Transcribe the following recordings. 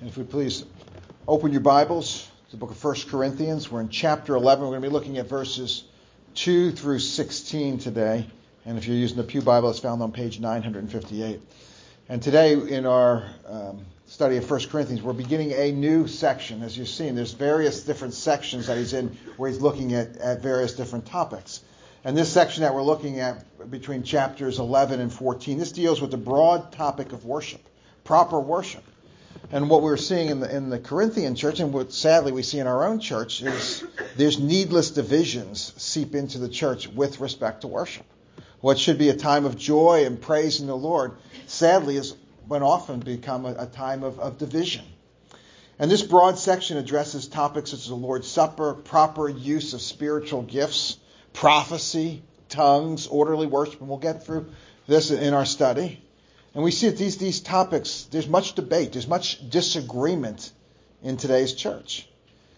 And if we please open your Bibles to the book of 1 Corinthians, we're in chapter 11. We're going to be looking at verses 2 through 16 today. And if you're using the Pew Bible, it's found on page 958. And today, in our um, study of 1 Corinthians, we're beginning a new section. As you've seen, there's various different sections that he's in where he's looking at, at various different topics. And this section that we're looking at between chapters 11 and 14, this deals with the broad topic of worship, proper worship. And what we're seeing in the, in the Corinthian church, and what sadly we see in our own church, is there's needless divisions seep into the church with respect to worship. What should be a time of joy and praise in the Lord, sadly, has often become a, a time of, of division. And this broad section addresses topics such as the Lord's Supper, proper use of spiritual gifts, prophecy, tongues, orderly worship, and we'll get through this in our study. And we see that these, these topics, there's much debate, there's much disagreement in today's church.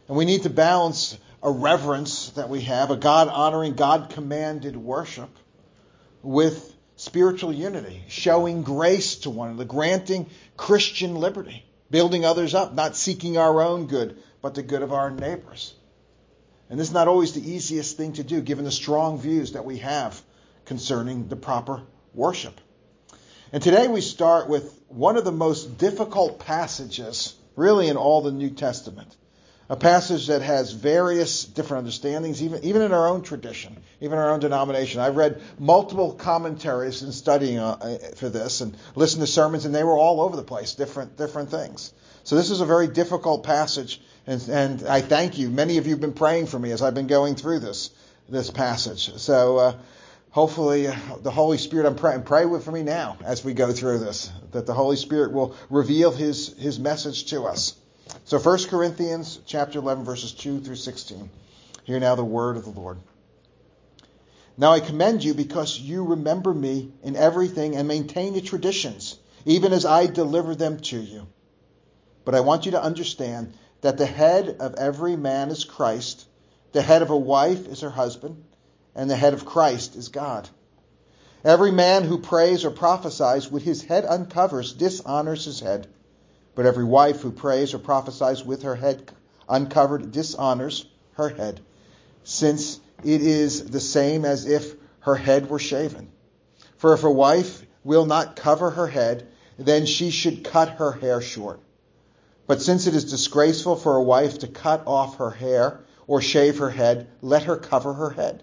And we need to balance a reverence that we have, a God honoring, God commanded worship, with spiritual unity, showing grace to one another, granting Christian liberty, building others up, not seeking our own good, but the good of our neighbors. And this is not always the easiest thing to do, given the strong views that we have concerning the proper worship. And today we start with one of the most difficult passages, really, in all the New Testament. A passage that has various different understandings, even, even in our own tradition, even in our own denomination. I've read multiple commentaries in studying uh, for this and listened to sermons, and they were all over the place, different, different things. So this is a very difficult passage, and, and I thank you. Many of you have been praying for me as I've been going through this, this passage. So, uh, hopefully uh, the Holy Spirit, I'm praying, pray with for me now as we go through this, that the Holy Spirit will reveal his, his message to us. So 1 Corinthians chapter 11 verses 2 through 16. Hear now the word of the Lord. Now I commend you because you remember me in everything and maintain the traditions, even as I deliver them to you. But I want you to understand that the head of every man is Christ, the head of a wife is her husband, and the head of Christ is God. Every man who prays or prophesies with his head uncovers dishonors his head, but every wife who prays or prophesies with her head uncovered dishonors her head, since it is the same as if her head were shaven. For if a wife will not cover her head, then she should cut her hair short. But since it is disgraceful for a wife to cut off her hair or shave her head, let her cover her head.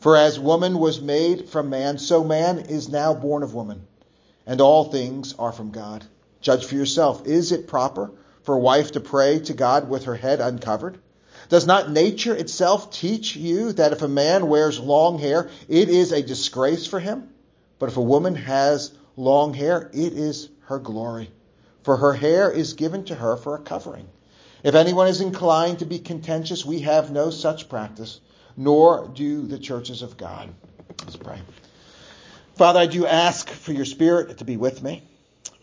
For as woman was made from man, so man is now born of woman. And all things are from God. Judge for yourself. Is it proper for a wife to pray to God with her head uncovered? Does not nature itself teach you that if a man wears long hair, it is a disgrace for him? But if a woman has long hair, it is her glory. For her hair is given to her for a covering. If anyone is inclined to be contentious, we have no such practice nor do the churches of God. Let's pray. Father, I do ask for your Spirit to be with me.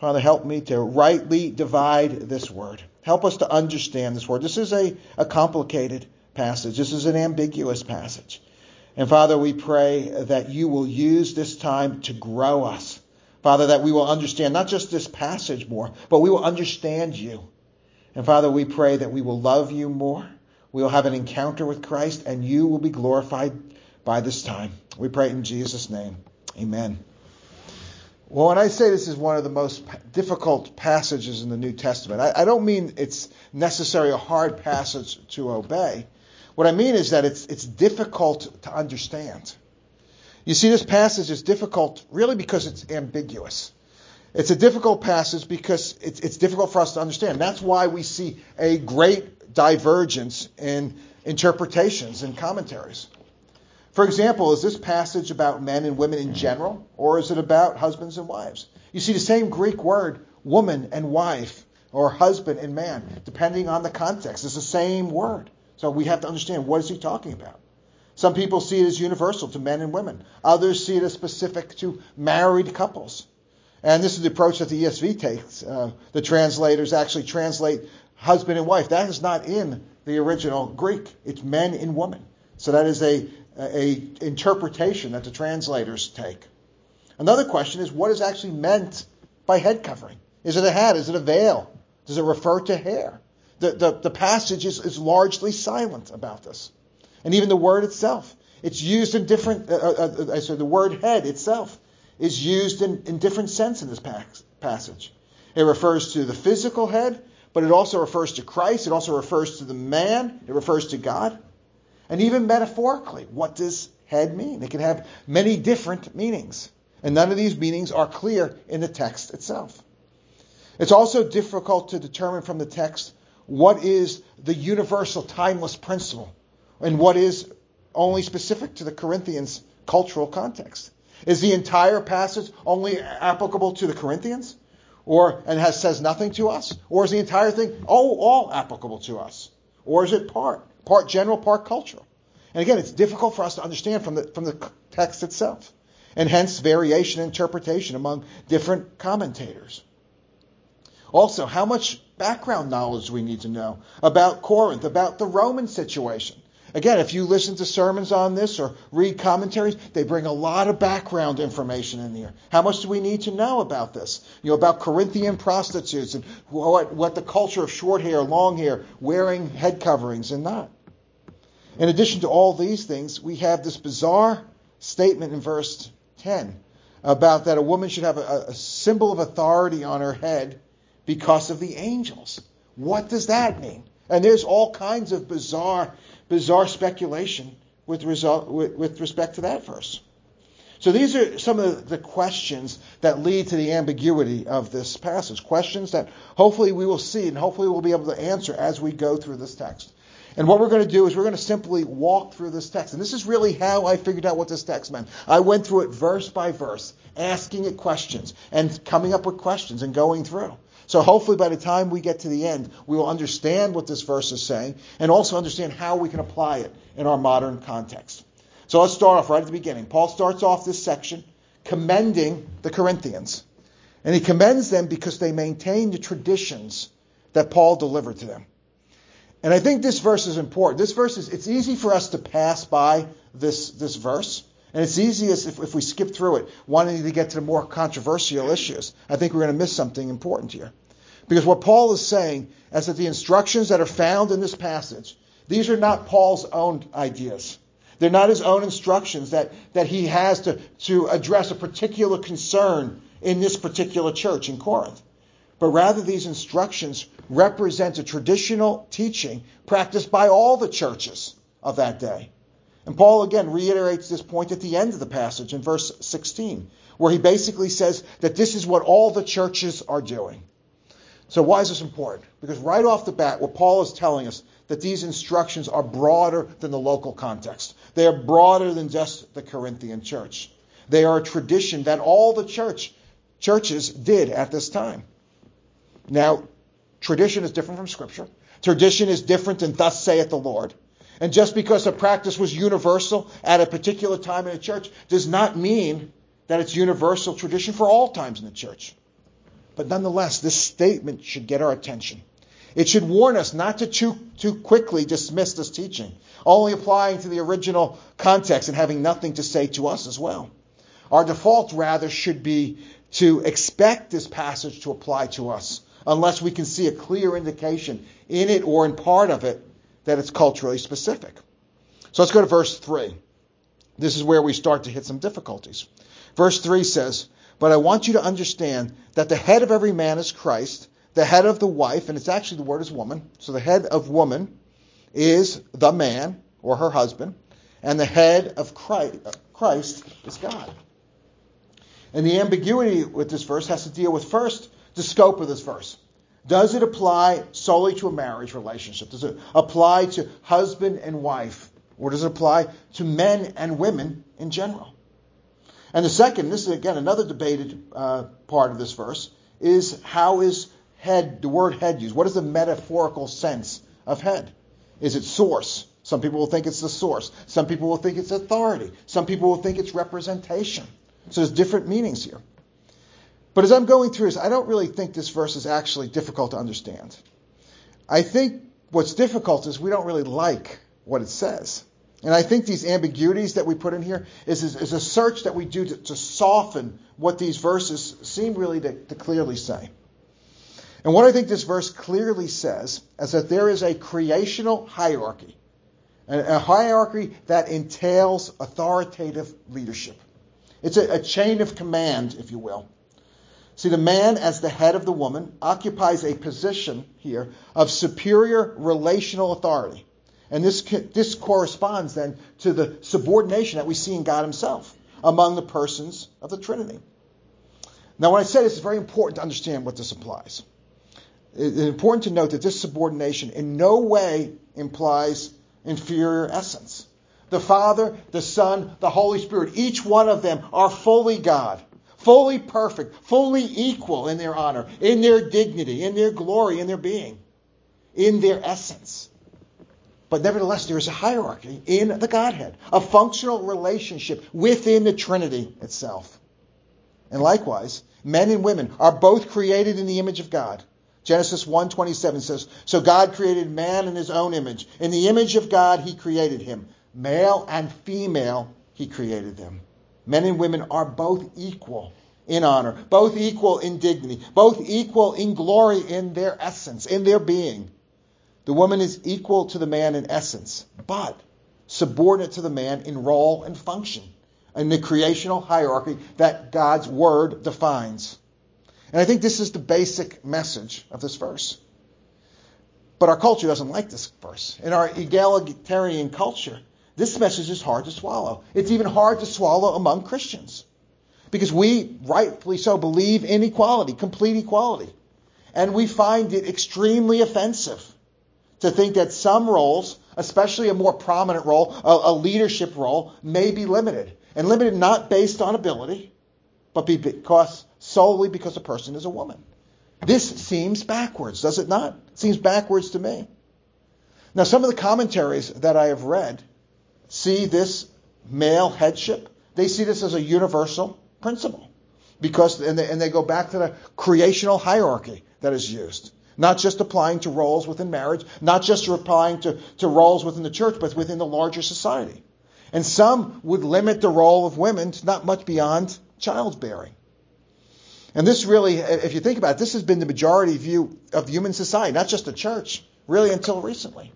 Father, help me to rightly divide this word. Help us to understand this word. This is a, a complicated passage. This is an ambiguous passage. And Father, we pray that you will use this time to grow us. Father, that we will understand not just this passage more, but we will understand you. And Father, we pray that we will love you more we will have an encounter with Christ, and you will be glorified by this time. We pray in Jesus' name. Amen. Well, when I say this is one of the most difficult passages in the New Testament, I, I don't mean it's necessarily a hard passage to obey. What I mean is that it's, it's difficult to understand. You see, this passage is difficult really because it's ambiguous. It's a difficult passage because it's, it's difficult for us to understand. That's why we see a great divergence in interpretations and commentaries. For example, is this passage about men and women in general, or is it about husbands and wives? You see the same Greek word, woman and wife, or husband and man, depending on the context. It's the same word. So we have to understand what is he talking about. Some people see it as universal to men and women. Others see it as specific to married couples. And this is the approach that the ESV takes. Uh, the translators actually translate husband and wife. That is not in the original Greek. It's men and women. So that is a, a interpretation that the translators take. Another question is what is actually meant by head covering? Is it a hat? Is it a veil? Does it refer to hair? The, the, the passage is, is largely silent about this. And even the word itself, it's used in different, uh, uh, uh, the word head itself is used in, in different sense in this passage. It refers to the physical head, but it also refers to Christ. It also refers to the man. It refers to God. And even metaphorically, what does head mean? It can have many different meanings. And none of these meanings are clear in the text itself. It's also difficult to determine from the text what is the universal timeless principle and what is only specific to the Corinthians cultural context. Is the entire passage only applicable to the Corinthians? Or and has says nothing to us? Or is the entire thing oh all applicable to us? Or is it part? Part general, part cultural. And again, it's difficult for us to understand from the from the text itself. And hence variation in interpretation among different commentators. Also, how much background knowledge do we need to know about Corinth, about the Roman situation? Again, if you listen to sermons on this or read commentaries, they bring a lot of background information in here. How much do we need to know about this? You know, about Corinthian prostitutes and what, what the culture of short hair, long hair, wearing head coverings and not. In addition to all these things, we have this bizarre statement in verse 10 about that a woman should have a, a symbol of authority on her head because of the angels. What does that mean? And there's all kinds of bizarre bizarre speculation with, result, with, with respect to that verse. So these are some of the questions that lead to the ambiguity of this passage. Questions that hopefully we will see and hopefully we'll be able to answer as we go through this text. And what we're going to do is we're going to simply walk through this text. And this is really how I figured out what this text meant. I went through it verse by verse, asking it questions and coming up with questions and going through. So hopefully by the time we get to the end, we will understand what this verse is saying and also understand how we can apply it in our modern context. So let's start off right at the beginning. Paul starts off this section commending the Corinthians. And he commends them because they maintain the traditions that Paul delivered to them. And I think this verse is important. This verse is, it's easy for us to pass by this, this verse. And it's easy as if, if we skip through it, wanting to get to the more controversial issues. I think we're going to miss something important here. Because what Paul is saying is that the instructions that are found in this passage, these are not Paul's own ideas. They're not his own instructions that, that he has to, to address a particular concern in this particular church in Corinth. But rather, these instructions represent a traditional teaching practiced by all the churches of that day. And Paul again reiterates this point at the end of the passage in verse 16, where he basically says that this is what all the churches are doing. So why is this important? Because right off the bat, what Paul is telling us that these instructions are broader than the local context. They are broader than just the Corinthian church. They are a tradition that all the church churches did at this time. Now, tradition is different from scripture. Tradition is different than thus saith the Lord. And just because a practice was universal at a particular time in a church does not mean that it's universal tradition for all times in the church. But nonetheless, this statement should get our attention. It should warn us not to too, too quickly dismiss this teaching, only applying to the original context and having nothing to say to us as well. Our default, rather, should be to expect this passage to apply to us, unless we can see a clear indication in it or in part of it that it's culturally specific. So let's go to verse 3. This is where we start to hit some difficulties. Verse 3 says, But I want you to understand that the head of every man is Christ, the head of the wife, and it's actually the word is woman. So the head of woman is the man or her husband, and the head of Christ is God. And the ambiguity with this verse has to deal with first the scope of this verse. Does it apply solely to a marriage relationship? Does it apply to husband and wife? Or does it apply to men and women in general? And the second, this is again another debated uh, part of this verse, is how is head, the word head used? What is the metaphorical sense of head? Is it source? Some people will think it's the source. Some people will think it's authority. Some people will think it's representation. So there's different meanings here. But as I'm going through this, I don't really think this verse is actually difficult to understand. I think what's difficult is we don't really like what it says. And I think these ambiguities that we put in here is, is, is a search that we do to, to, soften what these verses seem really to, to clearly say. And what I think this verse clearly says is that there is a creational hierarchy, a hierarchy that entails authoritative leadership. It's a, a chain of command, if you will. See, the man, as the head of the woman, occupies a position here of superior relational authority. And this, this corresponds then to the subordination that we see in God Himself among the persons of the Trinity. Now, when I say this, it's very important to understand what this implies. It's important to note that this subordination in no way implies inferior essence. The Father, the Son, the Holy Spirit, each one of them are fully God, fully perfect, fully equal in their honor, in their dignity, in their glory, in their being, in their essence. But nevertheless, there is a hierarchy in the Godhead, a functional relationship within the Trinity itself. And likewise, men and women are both created in the image of God. Genesis 1:27 says, "So God created man in his own image. In the image of God he created him. Male and female he created them." Men and women are both equal in honor, both equal in dignity, both equal in glory in their essence, in their being. The woman is equal to the man in essence, but subordinate to the man in role and function in the creational hierarchy that God's word defines. And I think this is the basic message of this verse. But our culture doesn't like this verse. In our egalitarian culture, this message is hard to swallow. It's even hard to swallow among Christians. Because we, rightfully so, believe in equality, complete equality. And we find it extremely offensive to think that some roles, especially a more prominent role, a, a leadership role, may be limited. And limited not based on ability, but because solely because a person is a woman. This seems backwards, does it not? It seems backwards to me. Now, some of the commentaries that I have read see this male headship, they see this as a universal principle. Because, and they, and they go back to the creational hierarchy that is used not just applying to roles within marriage, not just applying to, to roles within the church, but within the larger society. And some would limit the role of women to not much beyond childbearing. And this really, if you think about it, this has been the majority view of human society, not just the church, really until recently.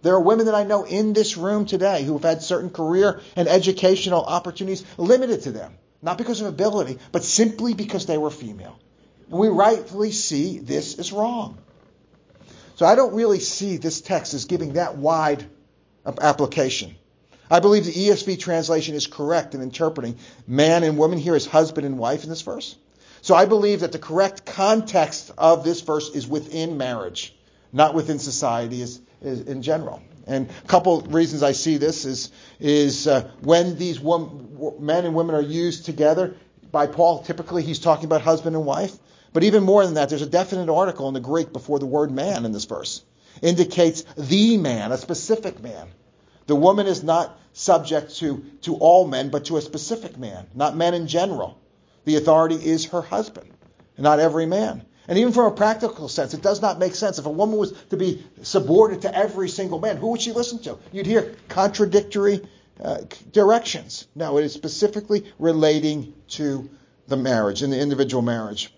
There are women that I know in this room today who have had certain career and educational opportunities limited to them, not because of ability, but simply because they were female. And we rightfully see this is wrong. So I don't really see this text as giving that wide application. I believe the ESV translation is correct in interpreting man and woman here as husband and wife in this verse. So I believe that the correct context of this verse is within marriage, not within society as, as in general. And a couple reasons I see this is is uh, when these wom- men and women are used together by Paul. Typically, he's talking about husband and wife. But even more than that, there's a definite article in the Greek before the word man in this verse. Indicates the man, a specific man. The woman is not subject to, to all men, but to a specific man, not men in general. The authority is her husband, not every man. And even from a practical sense, it does not make sense. If a woman was to be subordinate to every single man, who would she listen to? You'd hear contradictory uh, directions. No, it is specifically relating to the marriage, in the individual marriage.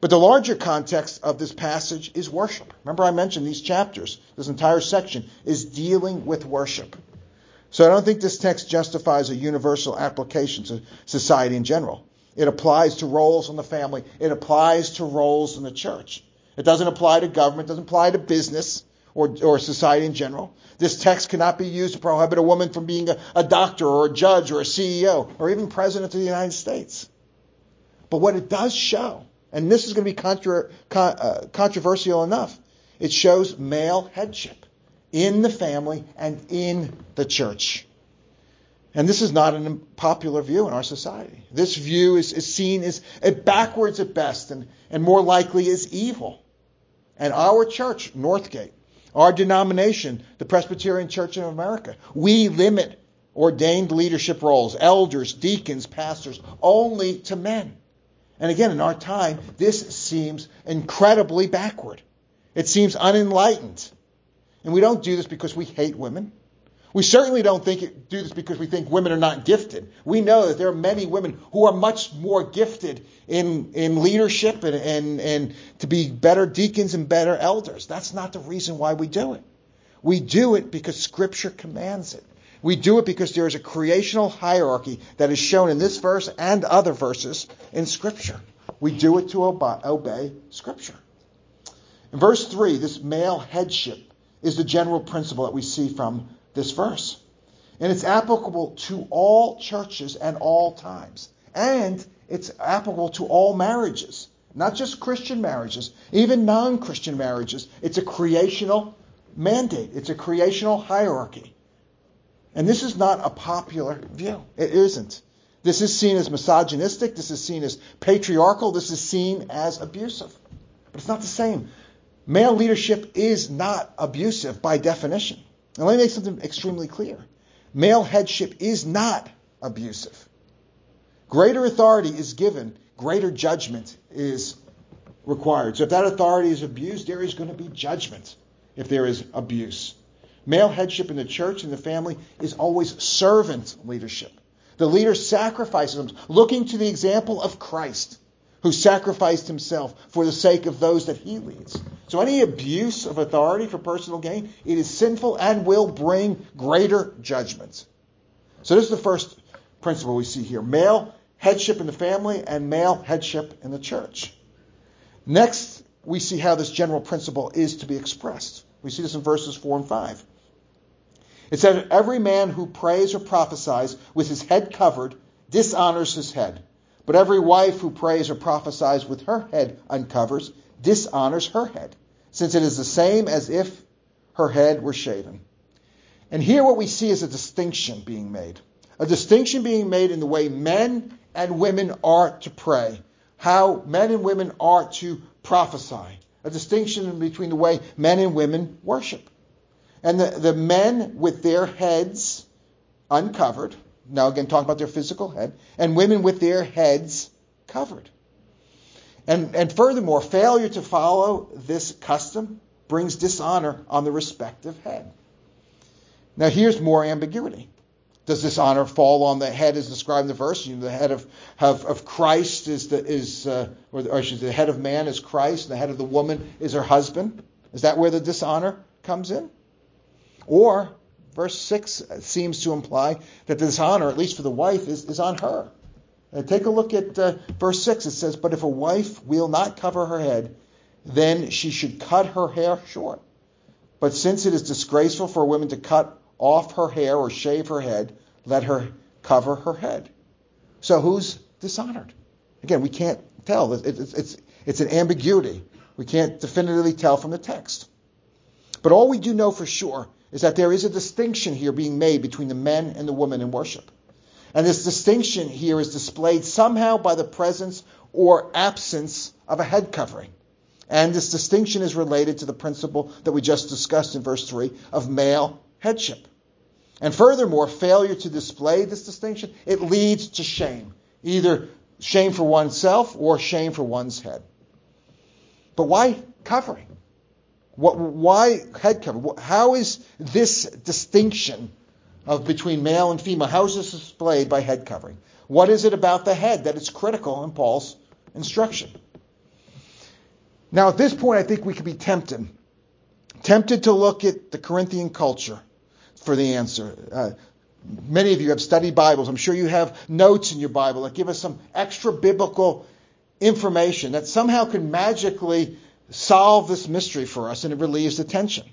But the larger context of this passage is worship. Remember, I mentioned these chapters, this entire section is dealing with worship. So I don't think this text justifies a universal application to society in general. It applies to roles in the family, it applies to roles in the church. It doesn't apply to government, it doesn't apply to business or, or society in general. This text cannot be used to prohibit a woman from being a, a doctor or a judge or a CEO or even president of the United States. But what it does show and this is going to be contra, con, uh, controversial enough. It shows male headship in the family and in the church. And this is not an unpopular view in our society. This view is, is seen as backwards at best and, and more likely as evil And our church, Northgate, our denomination, the Presbyterian Church of America, we limit ordained leadership roles, elders, deacons, pastors, only to men. And again, in our time, this seems incredibly backward. It seems unenlightened. And we don't do this because we hate women. We certainly don't think it, do this because we think women are not gifted. We know that there are many women who are much more gifted in, in leadership and, and, and to be better deacons and better elders. That's not the reason why we do it. We do it because Scripture commands it. We do it because there is a creational hierarchy that is shown in this verse and other verses in Scripture. We do it to obey, obey Scripture. In verse 3, this male headship is the general principle that we see from this verse. And it's applicable to all churches and all times. And it's applicable to all marriages, not just Christian marriages, even non Christian marriages. It's a creational mandate, it's a creational hierarchy. And this is not a popular view. It isn't. This is seen as misogynistic, this is seen as patriarchal, this is seen as abusive. But it's not the same. Male leadership is not abusive by definition. And let me make something extremely clear. Male headship is not abusive. Greater authority is given, greater judgment is required. So if that authority is abused, there is going to be judgment if there is abuse. Male headship in the church and the family is always servant leadership. The leader sacrifices looking to the example of Christ, who sacrificed himself for the sake of those that he leads. So any abuse of authority for personal gain, it is sinful and will bring greater judgments. So this is the first principle we see here. Male headship in the family and male headship in the church. Next, we see how this general principle is to be expressed. We see this in verses 4 and 5. It says, Every man who prays or prophesies with his head covered dishonors his head. But every wife who prays or prophesies with her head uncovers dishonors her head, since it is the same as if her head were shaven. And here what we see is a distinction being made. A distinction being made in the way men and women are to pray, how men and women are to prophesy. A distinction between the way men and women worship. And the, the men with their heads uncovered, now again talking about their physical head, and women with their heads covered. And, and furthermore, failure to follow this custom brings dishonor on the respective head. Now here's more ambiguity. Does this honor fall on the head as described in the verse? You know, the head of, of, of Christ is the is uh, or, or the head of man is Christ, and the head of the woman is her husband. Is that where the dishonor comes in? Or, verse 6 seems to imply that the dishonor, at least for the wife, is, is on her. Uh, take a look at uh, verse 6. It says, But if a wife will not cover her head, then she should cut her hair short. But since it is disgraceful for a woman to cut off her hair or shave her head, let her cover her head. So who's dishonored? Again, we can't tell. It's, it's, it's an ambiguity. We can't definitively tell from the text. But all we do know for sure is that there is a distinction here being made between the men and the women in worship. And this distinction here is displayed somehow by the presence or absence of a head covering. And this distinction is related to the principle that we just discussed in verse 3 of male headship. And furthermore, failure to display this distinction, it leads to shame. Either shame for oneself or shame for one's head. But why covering? What, why head cover? How is this distinction of between male and female, how is this displayed by head covering? What is it about the head that is critical in Paul's instruction? Now, at this point, I think we could be tempted. Tempted to look at the Corinthian culture for the answer. Uh, many of you have studied Bibles. I'm sure you have notes in your Bible that give us some extra biblical information that somehow can magically solve this mystery for us and it relieves the tension.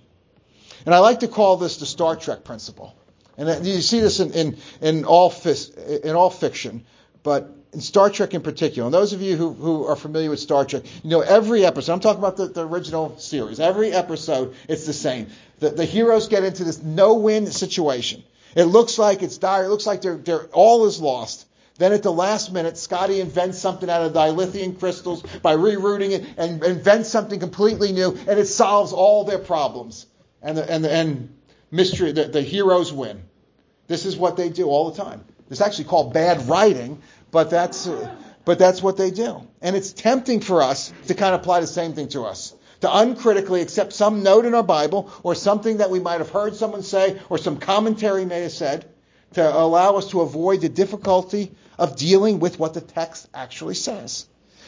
And I like to call this the Star Trek principle. And you see this in, in, in, all, in all fiction, but in Star Trek in particular. And those of you who, who are familiar with Star Trek, you know every episode, I'm talking about the, the original series, every episode, it's the same. The, the heroes get into this no win situation. It looks like it's dire, it looks like they're, they're, all is lost. Then at the last minute, Scotty invents something out of dilithium crystals by rerouting it and invents something completely new, and it solves all their problems. And the, and the, and mystery, the, the heroes win. This is what they do all the time. It's actually called bad writing, but that's but that's what they do. And it's tempting for us to kind of apply the same thing to us. To uncritically accept some note in our Bible or something that we might have heard someone say or some commentary may have said to allow us to avoid the difficulty of dealing with what the text actually says.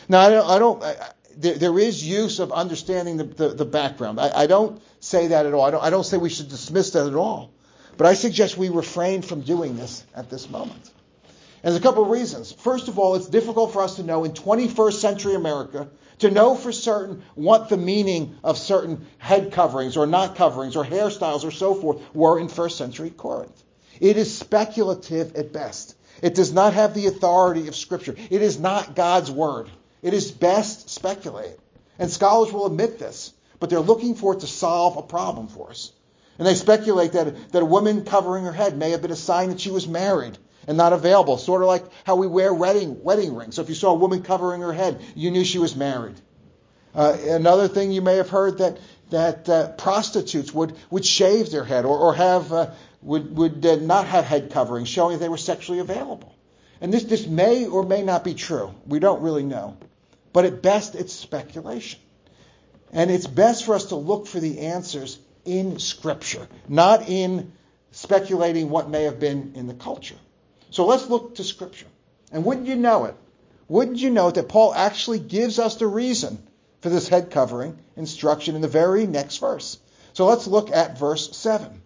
Now, I don't, I don't I, there, is use of understanding the, the, the background. I, I, don't say that at all. I don't, I don't say we should dismiss that at all. But I suggest we refrain from doing this at this moment. And there's a couple of reasons. First of all, it's difficult for us to know in 21st century America to know for certain what the meaning of certain head coverings or not coverings or hairstyles or so forth were in first century Corinth. It is speculative at best. It does not have the authority of Scripture. It is not God's word. It is best speculated. And scholars will admit this, but they're looking for it to solve a problem for us. And they speculate that, that a woman covering her head may have been a sign that she was married and not available, sort of like how we wear wedding, wedding rings. So if you saw a woman covering her head, you knew she was married. Uh, another thing you may have heard that that uh, prostitutes would, would shave their head or, or have uh, would, would uh, not have head coverings, showing they were sexually available. And this, this may or may not be true. We don't really know. But at best, it's speculation. And it's best for us to look for the answers in Scripture, not in speculating what may have been in the culture. So let's look to Scripture. And wouldn't you know it? Wouldn't you know that Paul actually gives us the reason for this head covering instruction in the very next verse? So let's look at verse 7.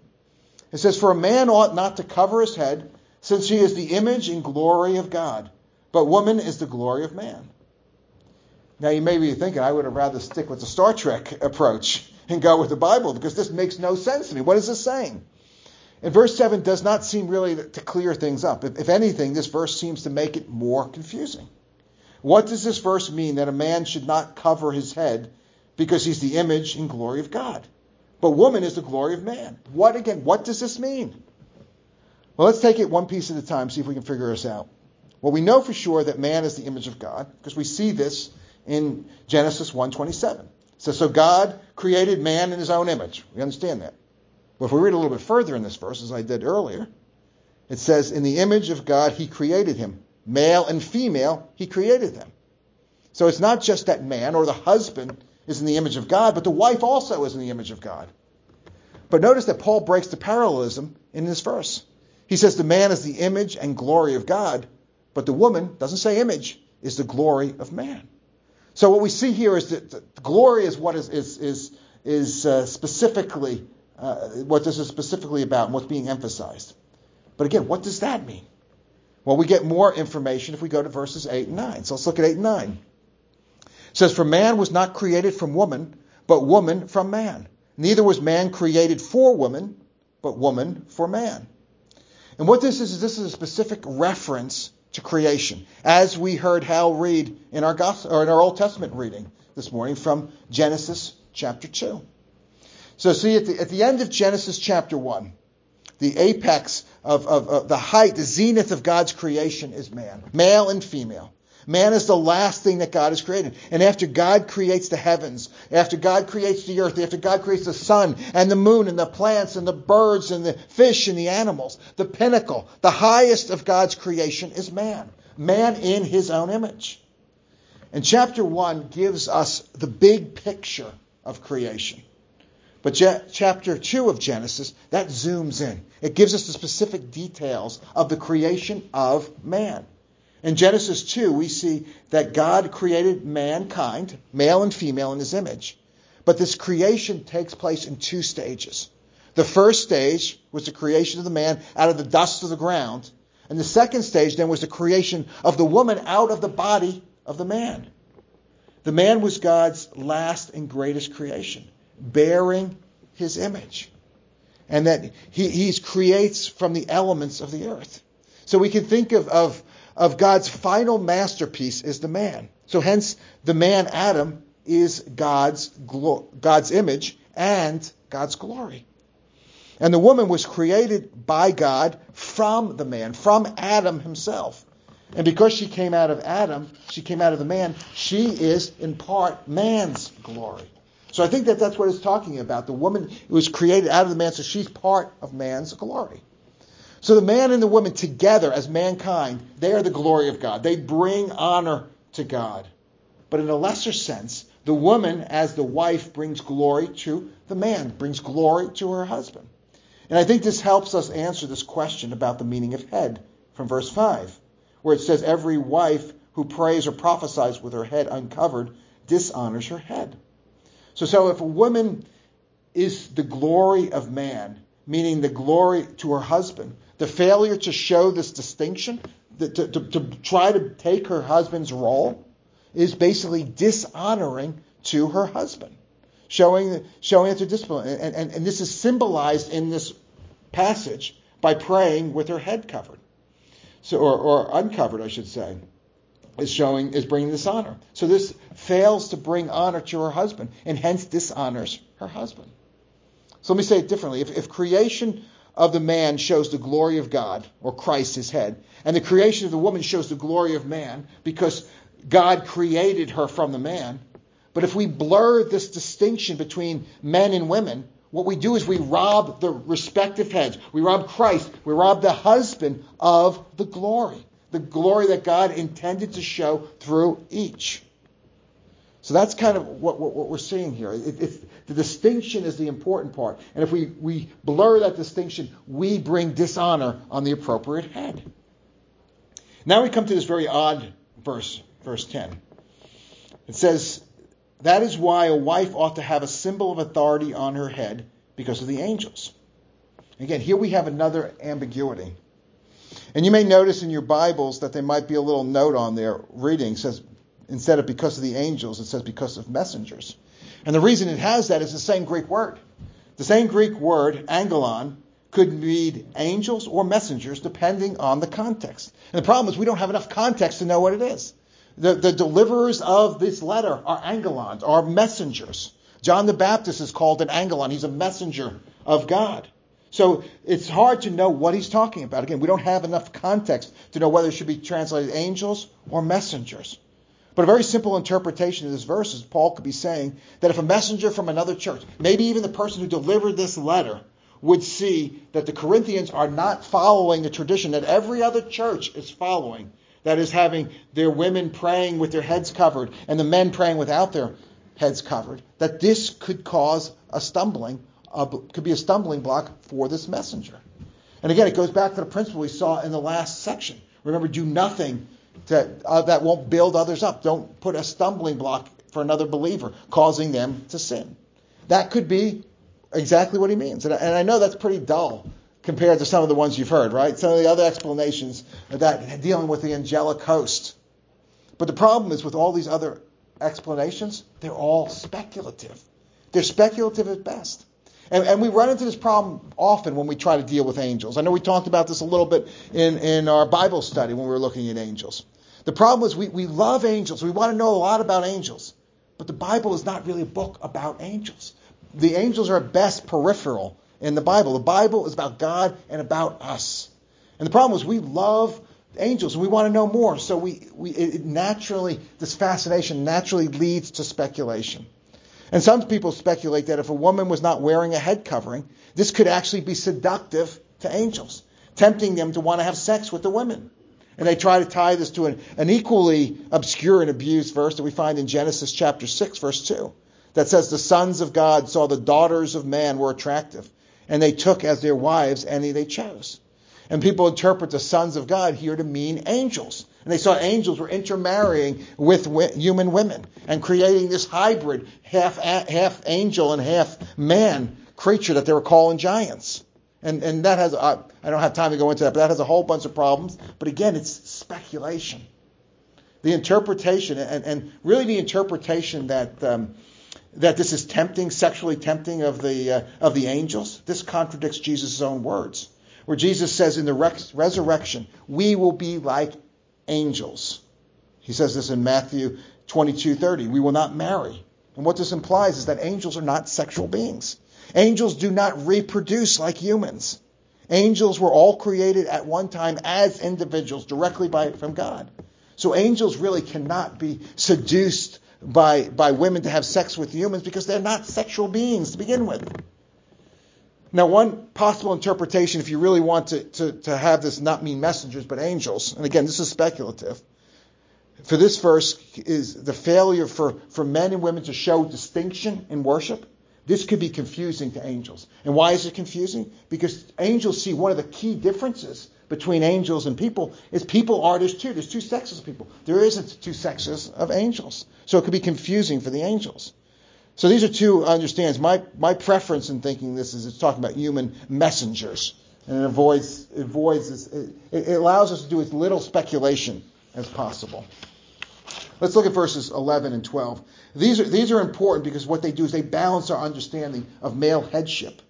It says, For a man ought not to cover his head, since he is the image and glory of God, but woman is the glory of man. Now you may be thinking, I would have rather stick with the Star Trek approach and go with the Bible because this makes no sense to me. What is this saying? And verse 7 does not seem really to clear things up. If, if anything, this verse seems to make it more confusing. What does this verse mean that a man should not cover his head because he's the image and glory of God? But woman is the glory of man. What again? What does this mean? Well, let's take it one piece at a time, see if we can figure this out. Well, we know for sure that man is the image of God because we see this in Genesis 1:27. It says, "So God created man in His own image." We understand that. But if we read a little bit further in this verse, as I did earlier, it says, "In the image of God He created him, male and female He created them." So it's not just that man or the husband is in the image of God, but the wife also is in the image of God. But notice that Paul breaks the parallelism in this verse. He says the man is the image and glory of God, but the woman, doesn't say image, is the glory of man. So what we see here is that glory is what is, is, is, is uh, specifically, uh, what this is specifically about and what's being emphasized. But again, what does that mean? Well, we get more information if we go to verses 8 and 9. So let's look at 8 and 9 It says, For man was not created from woman, but woman from man. Neither was man created for woman, but woman for man. And what this is, is this is a specific reference to creation, as we heard Hal read in our, gospel, or in our Old Testament reading this morning from Genesis chapter 2. So, see, at the, at the end of Genesis chapter 1, the apex of, of, of the height, the zenith of God's creation is man, male and female. Man is the last thing that God has created. And after God creates the heavens, after God creates the earth, after God creates the sun and the moon and the plants and the birds and the fish and the animals, the pinnacle, the highest of God's creation is man. Man in his own image. And chapter 1 gives us the big picture of creation. But chapter 2 of Genesis, that zooms in. It gives us the specific details of the creation of man. In Genesis 2, we see that God created mankind, male and female, in his image. But this creation takes place in two stages. The first stage was the creation of the man out of the dust of the ground. And the second stage then was the creation of the woman out of the body of the man. The man was God's last and greatest creation, bearing his image. And that he, he creates from the elements of the earth. So we can think of, of of God's final masterpiece is the man. So hence the man Adam is God's God's image and God's glory. And the woman was created by God from the man, from Adam himself. And because she came out of Adam, she came out of the man, she is in part man's glory. So I think that that's what it's talking about. The woman was created out of the man, so she's part of man's glory. So the man and the woman together as mankind, they are the glory of God. They bring honor to God. But in a lesser sense, the woman as the wife brings glory to the man, brings glory to her husband. And I think this helps us answer this question about the meaning of head from verse 5, where it says, Every wife who prays or prophesies with her head uncovered dishonors her head. So, so if a woman is the glory of man, meaning the glory to her husband, the failure to show this distinction, to, to, to try to take her husband's role, is basically dishonoring to her husband showing showing it to discipline. And, and, and this is symbolized in this passage by praying with her head covered, so or, or uncovered, I should say, is showing is bringing this honor. So this fails to bring honor to her husband, and hence dishonors her husband. So let me say it differently. If, if creation of the man shows the glory of God, or Christ, his head, and the creation of the woman shows the glory of man because God created her from the man, but if we blur this distinction between men and women, what we do is we rob the respective heads. We rob Christ. We rob the husband of the glory, the glory that God intended to show through each. So that's kind of what, what, what we're seeing here. It, the distinction is the important part. And if we, we blur that distinction, we bring dishonor on the appropriate head. Now we come to this very odd verse, verse 10. It says, that is why a wife ought to have a symbol of authority on her head because of the angels. Again, here we have another ambiguity. And you may notice in your Bibles that there might be a little note on there reading says instead of because of the angels, it says because of messengers. And the reason it has that is the same Greek word. The same Greek word, angelon, could mean angels or messengers depending on the context. And the problem is we don't have enough context to know what it is. The, the deliverers of this letter are angelons, are messengers. John the Baptist is called an angelon. He's a messenger of God. So it's hard to know what he's talking about. Again, we don't have enough context to know whether it should be translated angels or messengers. But a very simple interpretation of this verse is Paul could be saying that if a messenger from another church, maybe even the person who delivered this letter, would see that the Corinthians are not following the tradition that every other church is following, that is, having their women praying with their heads covered and the men praying without their heads covered, that this could cause a stumbling, could be a stumbling block for this messenger. And again, it goes back to the principle we saw in the last section. Remember, do nothing to, uh, that won't build others up. Don't put a stumbling block for another believer, causing them to sin. That could be exactly what he means. And I, and I know that's pretty dull compared to some of the ones you've heard, right? Some of the other explanations that dealing with the angelic host. But the problem is with all these other explanations, they're all speculative. They're speculative at best. And, and, we run into this problem often when we try to deal with angels. I know we talked about this a little bit in, in our Bible study when we were looking at angels. The problem is we, we love angels. We want to know a lot about angels. But the Bible is not really a book about angels. The angels are at best peripheral in the Bible. The Bible is about God and about us. And the problem is we love angels and we want to know more. So we, we it naturally, this fascination naturally leads to speculation. And some people speculate that if a woman was not wearing a head covering, this could actually be seductive to angels, tempting them to want to have sex with the women. And they try to tie this to an, an equally obscure and abused verse that we find in Genesis chapter 6, verse 2, that says, The sons of God saw the daughters of man were attractive, and they took as their wives any they chose. And people interpret the sons of God here to mean angels. And they saw angels were intermarrying with human women and creating this hybrid, half, half angel and half man creature that they were calling giants. And, and that has, uh, I don't have time to go into that, but that has a whole bunch of problems. But again, it's speculation. The interpretation, and, and really the interpretation that um, that this is tempting, sexually tempting of the uh, of the angels. This contradicts Jesus' own words, where Jesus says in the res- resurrection, we will be like angels. He says this in Matthew 22:30. We will not marry. And what this implies is that angels are not sexual beings. Angels do not reproduce like humans. Angels were all created at one time as individuals directly by, from God. So angels really cannot be seduced by, by women to have sex with humans because they're not sexual beings to begin with. Now, one possible interpretation, if you really want to, to, to have this not mean messengers, but angels, and again, this is speculative, for this verse is the failure for, for men and women to show distinction in worship. This could be confusing to angels. And why is it confusing? Because angels see one of the key differences between angels and people is people are there's two. There's two sexes of people. There isn't two sexes of angels. So it could be confusing for the angels. So these are two understands. My my preference in thinking this is it's talking about human messengers. And it avoids avoids this, it, it allows us to do as little speculation as possible. Let's look at verses 11 and 12. These are, these are important because what they do is they balance our understanding of male headship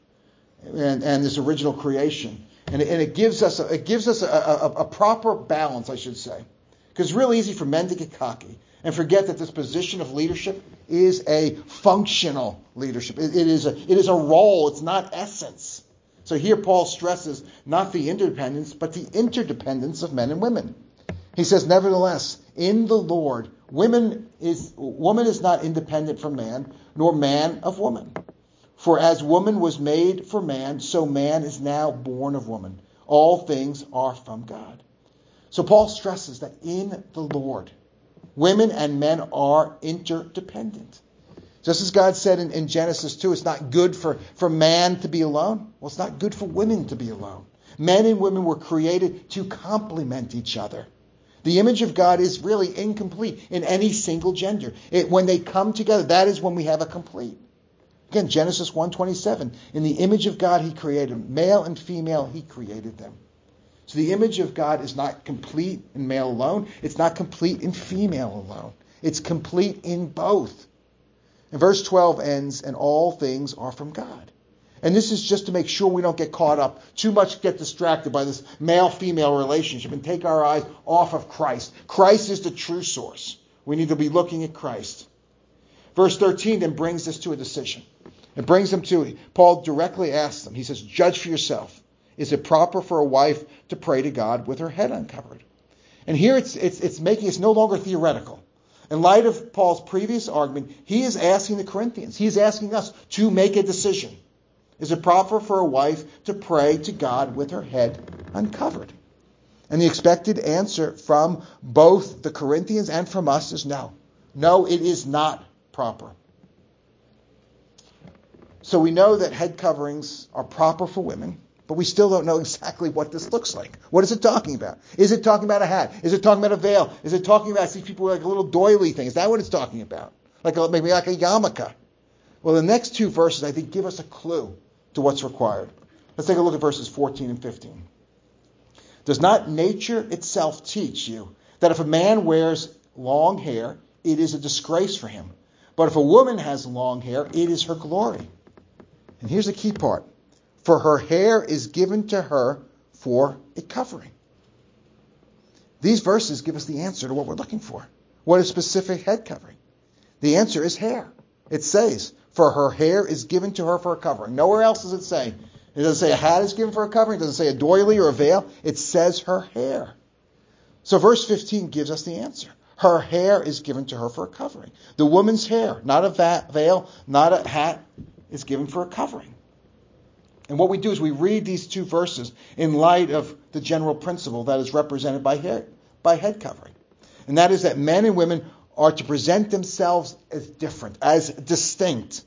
and, and this original creation. And it, and it gives us, a, it gives us a, a, a proper balance, I should say. Because it's real easy for men to get cocky and forget that this position of leadership is a functional leadership. It, it, is a, it is a role, it's not essence. So here Paul stresses not the interdependence, but the interdependence of men and women. He says, Nevertheless, in the Lord, women is, woman is not independent from man, nor man of woman. For as woman was made for man, so man is now born of woman. All things are from God. So Paul stresses that in the Lord, women and men are interdependent. Just as God said in, in, Genesis 2, it's not good for, for man to be alone. Well, it's not good for women to be alone. Men and women were created to complement each other. The image of God is really incomplete in any single gender. It, when they come together, that is when we have a complete. Again, Genesis 1:27. In the image of God he created. Male and female he created them. So the image of God is not complete in male alone. It's not complete in female alone. It's complete in both. And verse 12 ends, and all things are from God. And this is just to make sure we don't get caught up, too much get distracted by this male female relationship and take our eyes off of Christ. Christ is the true source. We need to be looking at Christ. Verse 13 then brings us to a decision. It brings them to, Paul directly asks them, he says, Judge for yourself. Is it proper for a wife to pray to God with her head uncovered? And here it's, it's, it's making it's no longer theoretical. In light of Paul's previous argument, he is asking the Corinthians, he is asking us to make a decision. Is it proper for a wife to pray to God with her head uncovered? And the expected answer from both the Corinthians and from us is no. No, it is not proper. So we know that head coverings are proper for women, but we still don't know exactly what this looks like. What is it talking about? Is it talking about a hat? Is it talking about a veil? Is it talking about these people like a little doily thing? Is that what it's talking about? Like a, maybe like a yarmulke? Well, the next two verses I think give us a clue to what's required. Let's take a look at verses 14 and 15. Does not nature itself teach you that if a man wears long hair, it is a disgrace for him? But if a woman has long hair, it is her glory. And here's the key part for her hair is given to her for a covering. These verses give us the answer to what we're looking for. What is specific head covering? The answer is hair. It says, for her hair is given to her for a covering. Nowhere else does it say. It doesn't say a hat is given for a covering. It doesn't say a doily or a veil. It says her hair. So verse 15 gives us the answer. Her hair is given to her for a covering. The woman's hair, not a veil, not a hat, is given for a covering. And what we do is we read these two verses in light of the general principle that is represented by hair, by head covering. And that is that men and women are to present themselves as different, as distinct.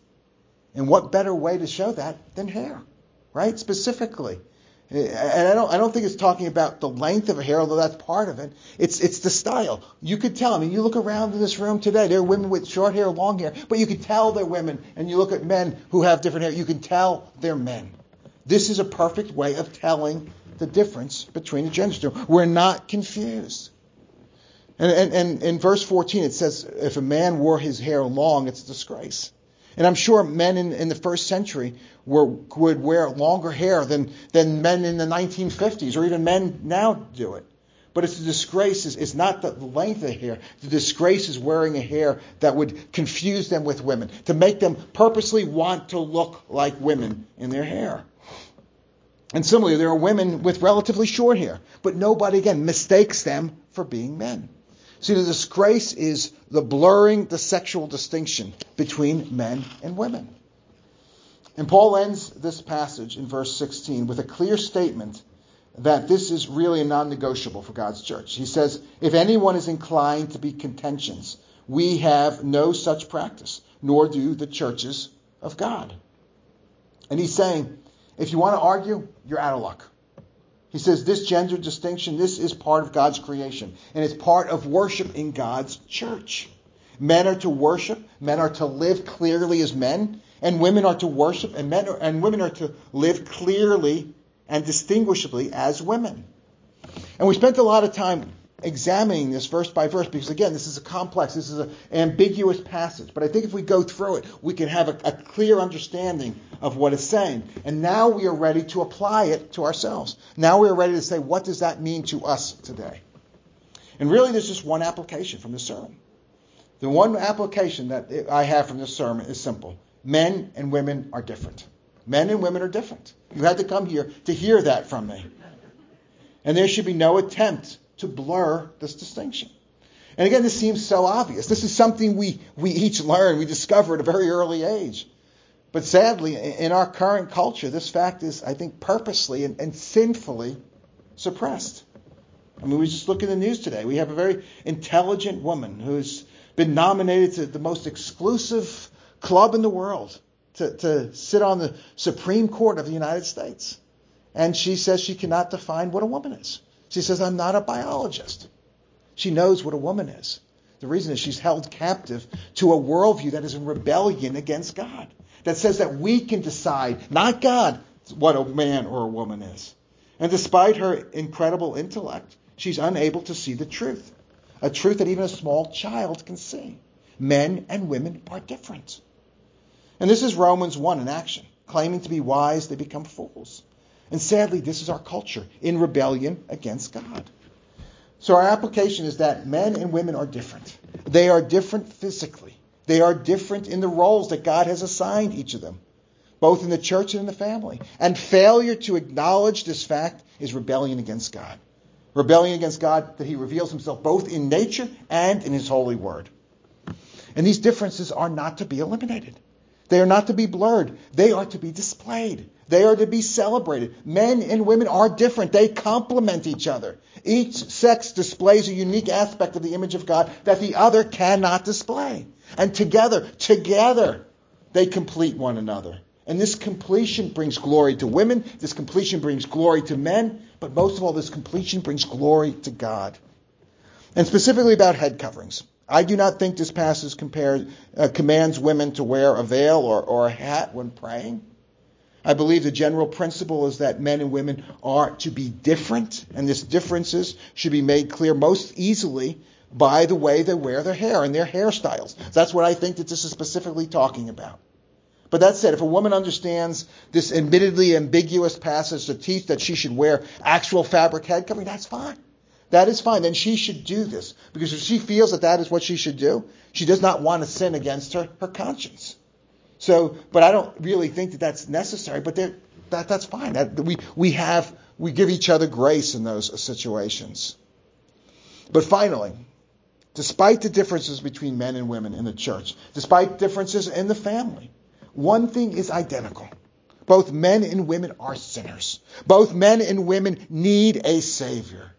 And what better way to show that than hair, right? Specifically. And I don't, I don't think it's talking about the length of hair, although that's part of it. It's, it's the style. You could tell. I mean, you look around in this room today, there are women with short hair, long hair, but you can tell they're women. And you look at men who have different hair, you can tell they're men. This is a perfect way of telling the difference between the genders. We're not confused. And, in verse 14, it says, if a man wore his hair long, it's a disgrace. And I'm sure men in, in the first century were, would wear longer hair than, than men in the 1950s, or even men now do it. But it's a disgrace. It's not the length of hair. The disgrace is wearing a hair that would confuse them with women, to make them purposely want to look like women in their hair. And similarly, there are women with relatively short hair, but nobody, again, mistakes them for being men. See, the disgrace is the blurring the sexual distinction between men and women. And Paul ends this passage in verse 16 with a clear statement that this is really a non negotiable for God's church. He says, If anyone is inclined to be contentions, we have no such practice, nor do the churches of God. And he's saying, if you want to argue, you're out of luck. He says this gender distinction, this is part of God's creation, and it's part of worship in God's church. Men are to worship, men are to live clearly as men, and women are to worship, and men are, and women are to live clearly and distinguishably as women. And we spent a lot of time examining this verse by verse because again this is a complex this is an ambiguous passage. But i think if we go through it we can have a, a, clear understanding of what it's saying. And now we are ready to apply it to ourselves. Now we are ready to say what does that mean to us today? And really there's just one application from this sermon. The one application that i have from this sermon is simple. Men and women are different. Men and women are different. You had to come here to hear that from me. And there should be no attempt to blur this distinction. And again, this seems so obvious. This is something we, we each learn, we discover at a very early age. But sadly, in our current culture, this fact is, I think, purposely and, and sinfully suppressed. I mean, we just look in the news today. We have a very intelligent woman who's been nominated to the most exclusive club in the world to, to sit on the Supreme Court of the United States. And she says she cannot define what a woman is. She says, I'm not a biologist. She knows what a woman is. The reason is she's held captive to a worldview that is in rebellion against God, that says that we can decide, not God, what a man or a woman is. And despite her incredible intellect, she's unable to see the truth, a truth that even a small child can see. Men and women are different. And this is Romans 1 in action. Claiming to be wise, they become fools. And sadly, this is our culture in rebellion against God. So our application is that men and women are different. They are different physically. They are different in the roles that God has assigned each of them, both in the church and in the family. And failure to acknowledge this fact is rebellion against God. Rebellion against God that he reveals himself both in nature and in his holy word. And these differences are not to be eliminated. They are not to be blurred. They are to be displayed. They are to be celebrated. Men and women are different. They complement each other. Each sex displays a unique aspect of the image of God that the other cannot display. And together, together, they complete one another. And this completion brings glory to women. This completion brings glory to men. But most of all, this completion brings glory to God. And specifically about head coverings. I do not think this passage compares, uh, commands women to wear a veil or, or a hat when praying. I believe the general principle is that men and women are to be different, and these differences should be made clear most easily by the way they wear their hair and their hairstyles. That's what I think that this is specifically talking about. But that said, if a woman understands this admittedly ambiguous passage to teach that she should wear actual fabric head covering, that's fine. That is fine. Then she should do this. Because if she feels that that is what she should do, she does not want to sin against her, her conscience. So, but I don't really think that that's necessary. But that that's fine. That, we we have we give each other grace in those situations. But finally, despite the differences between men and women in the church, despite differences in the family, one thing is identical. Both men and women are sinners. Both men and women need a Savior.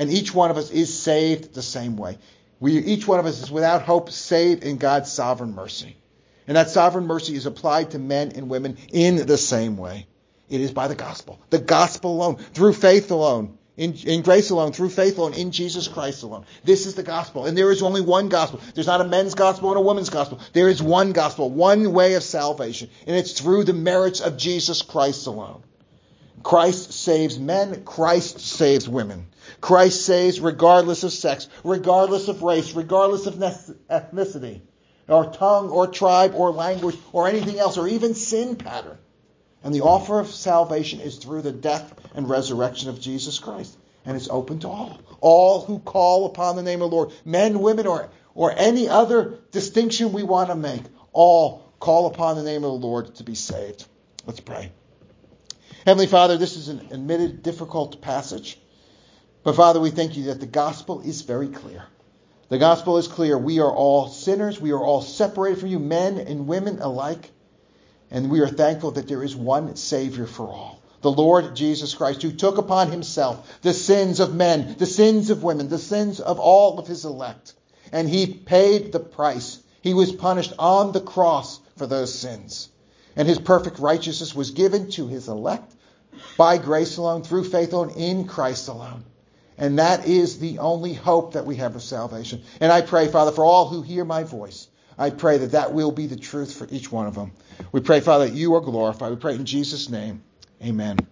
And each one of us is saved the same way. We, each one of us is without hope saved in God's sovereign mercy. And that sovereign mercy is applied to men and women in the same way. It is by the gospel. The gospel alone, through faith alone, in, in, grace alone, through faith alone, in Jesus Christ alone. This is the gospel. And there is only one gospel. There's not a men's gospel and a woman's gospel. There is one gospel, one way of salvation. And it's through the merits of Jesus Christ alone. Christ saves men. Christ saves women. Christ saves regardless of sex, regardless of race, regardless of ethnicity or tongue or tribe or language or anything else or even sin pattern. And the offer of salvation is through the death and resurrection of Jesus Christ. And it's open to all. All who call upon the name of the Lord, men, women, or, or any other distinction we want to make, all call upon the name of the Lord to be saved. Let's pray. Heavenly Father, this is an admitted difficult passage. But Father, we thank you that the gospel is very clear. The gospel is clear. We are all sinners. We are all separated from you, men and women alike. And we are thankful that there is one Savior for all. The Lord Jesus Christ, who took upon himself the sins of men, the sins of women, the sins of all of his elect. And he paid the price. He was punished on the cross for those sins. And his perfect righteousness was given to his elect by grace alone, through faith alone, in Christ alone. And that is the only hope that we have of salvation. And I pray, Father, for all who hear my voice, I pray that that will be the truth for each one of them. We pray, Father, that you are glorified. We pray in Jesus' name. Amen.